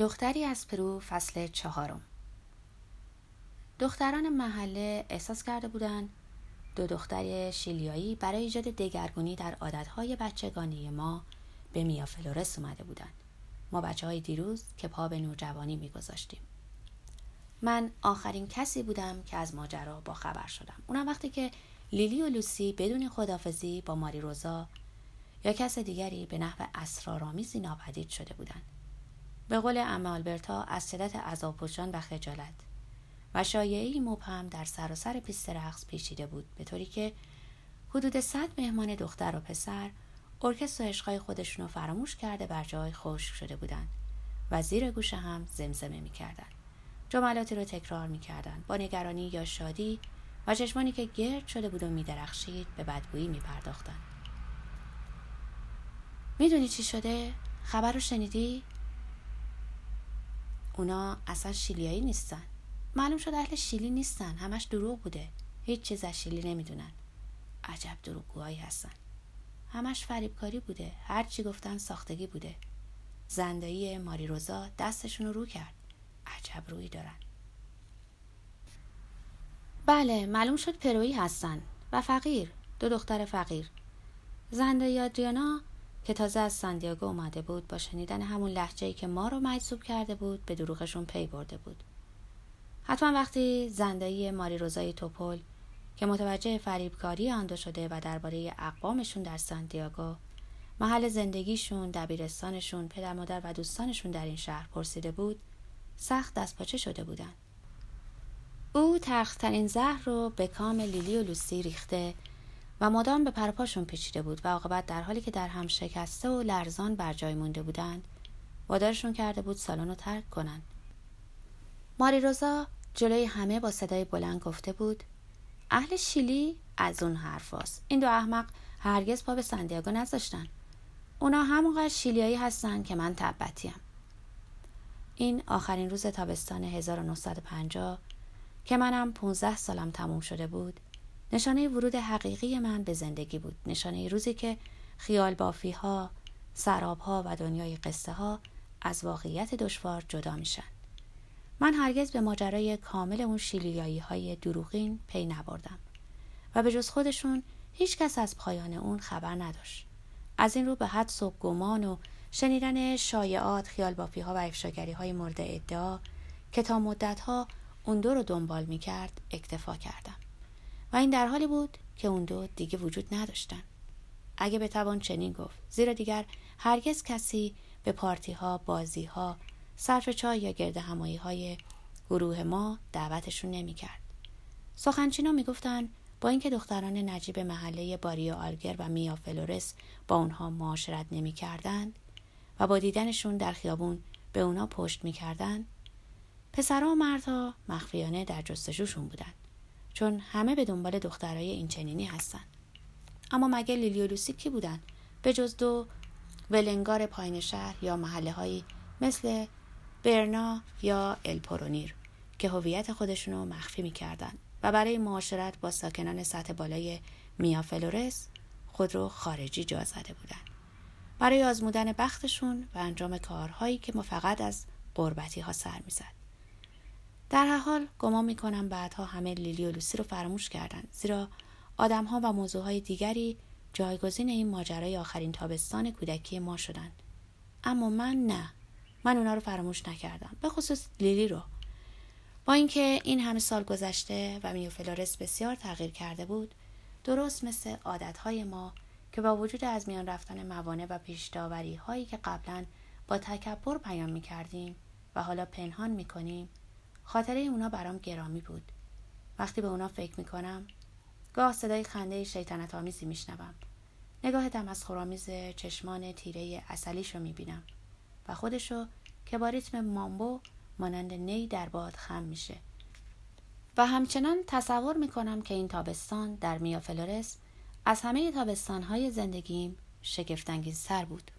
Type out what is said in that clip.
دختری از پرو فصل چهارم. دختران محله احساس کرده بودند دو دختر شیلیایی برای ایجاد دگرگونی در عادتهای بچگانه‌ی ما به میرافلورس اومده بودند. ما بچه های دیروز که پا به نوجوانی میگذاشتیم. من آخرین کسی بودم که از ماجرا با خبر شدم. اونم وقتی که لیلی و لوسی بدون خدافظی با ماری روزا یا کس دیگری به نحو اسرارآمیزی ناپدید شده بودند. به قول عمه آلبرتا از شدت عذاب و خجالت. و شایعه‌ای مبهم در سراسر سر پیست رقص پیچیده بود به طوری که حدود صد مهمان دختر و پسر ارکستر و عشقای خودشون رو فراموش کرده بر جای خشک شده بودند و زیر گوش هم زمزمه می‌کردند. جملاتی رو تکرار می‌کردند. با نگرانی یا شادی و چشمانی که گرد شده بود و میدرخشید به بدگویی میپرداختند. می‌دونی چی شده؟ خبر رو شنیدی؟ اونا اصلا شیلیایی نیستن. معلوم شد اهل شیلی نیستن. همش دروغ بوده. هیچ چیز از شیلی نمی‌دونن. عجب دروغگوهایی هستن. همش فریبکاری بوده. هر چی گفتن ساختگی بوده. زندایی ماری روزا دستشون رو رو کرد. عجب روی دارن. بله معلوم شد پرویی هستن. و فقیر. دو دختر فقیر. زندایی آدریانا که تازه از ساندیاگو اومده بود با شنیدن همون لحجه که ما رو مجذوب کرده بود به دروغشون پی برده بود. حتما وقتی زندایی ماری روزای توپل که متوجه فریبکاری آن شده و درباره اقوامشون در سانتیاگو محل زندگیشون دبیرستانشون پدر مادر و دوستانشون در این شهر پرسیده بود سخت دست پاچه شده بودند او تخترین زهر رو به کام لیلی و لوسی ریخته و مدام به پرپاشون پیچیده بود و عاقبت در حالی که در هم شکسته و لرزان بر جای مونده بودند وادارشون کرده بود سالن رو ترک کنند. ماری روزا جلوی همه با صدای بلند گفته بود اهل شیلی از اون حرفاست این دو احمق هرگز پا به سندیاگو نذاشتن. اونا همونقدر شیلیایی هستن که من تبتیم. این آخرین روز تابستان 1950 که منم 15 سالم تموم شده بود نشانه ورود حقیقی من به زندگی بود. نشانه روزی که خیال بافی ها سراب ها و دنیای قصه ها از واقعیت دشوار جدا میشن. من هرگز به ماجرای کامل اون شیلیایی های دروغین پی نبردم و به جز خودشون هیچ کس از پایان اون خبر نداشت. از این رو به حد صبح گمان و شنیدن شایعات خیال بافی ها و افشاگری های مورد ادعا که تا مدت ها اون دو رو دنبال می کرد اکتفا کردم. و این در حالی بود که اون دو دیگه وجود نداشتن. اگه بتوان چنین گفت. زیرا دیگر هرگز کسی به پارتی ها بازی ها صرف چای یا گرد همایی های گروه ما دعوتشون نمی‌کرد. سخنچینا می‌گفتند با اینکه دختران نجیب محله باریا آلگر و میا فلورس با اونها معاشرت نمی‌کردند و با دیدنشون در خیابون به اونا پشت می‌کردند پسرها و مردها مخفیانه در جستجوشون بودند چون همه به دنبال دخترای این چنینی هستن. اما مگه لیلی و لوسی کی بودن؟ به جز دو ولنگار پایین شهر یا محله هایی مثل برنا یا الپرونیر که هویت خودشون مخفی می‌کردن و برای معاشرت با ساکنان سطح بالای میا فلورس خود رو خارجی جا زده بودن. برای آزمودن بختشون و انجام کارهایی که ما فقط از قربتی ها سر می‌زد. در هر حال گمان می‌کنم بعدها همه لیلی و لوسی رو فراموش کردند زیرا آدمها و موضوعهای دیگری جایگزین این ماجرای آخرین تابستان کودکی ما شدند اما من نه. من اونا رو فراموش نکردم. به خصوص لیلی رو. با اینکه این همه سال گذشته و میوفلورس بسیار تغییر کرده بود درست مثل عادتهای ما که با وجود از میان رفتن موانع و پیشداوری هایی که قبلا با تکبر بیان می کردیم و حالا پنهان می کنیم خاطره اونا برام گرامی بود. وقتی به اونا فکر می کنم گاه صدای خنده شیطنت آمیزی می شنوم نگاه دم از خورامیز چشمان تیره اصلیش رو می بینم و خودشو که با ریتم مامبو مانند نی در باد خم میشه. و همچنان تصور می‌کنم که این تابستان در میا فلورس از همه تابستانهای زندگیم شگفتانگیزتر بود.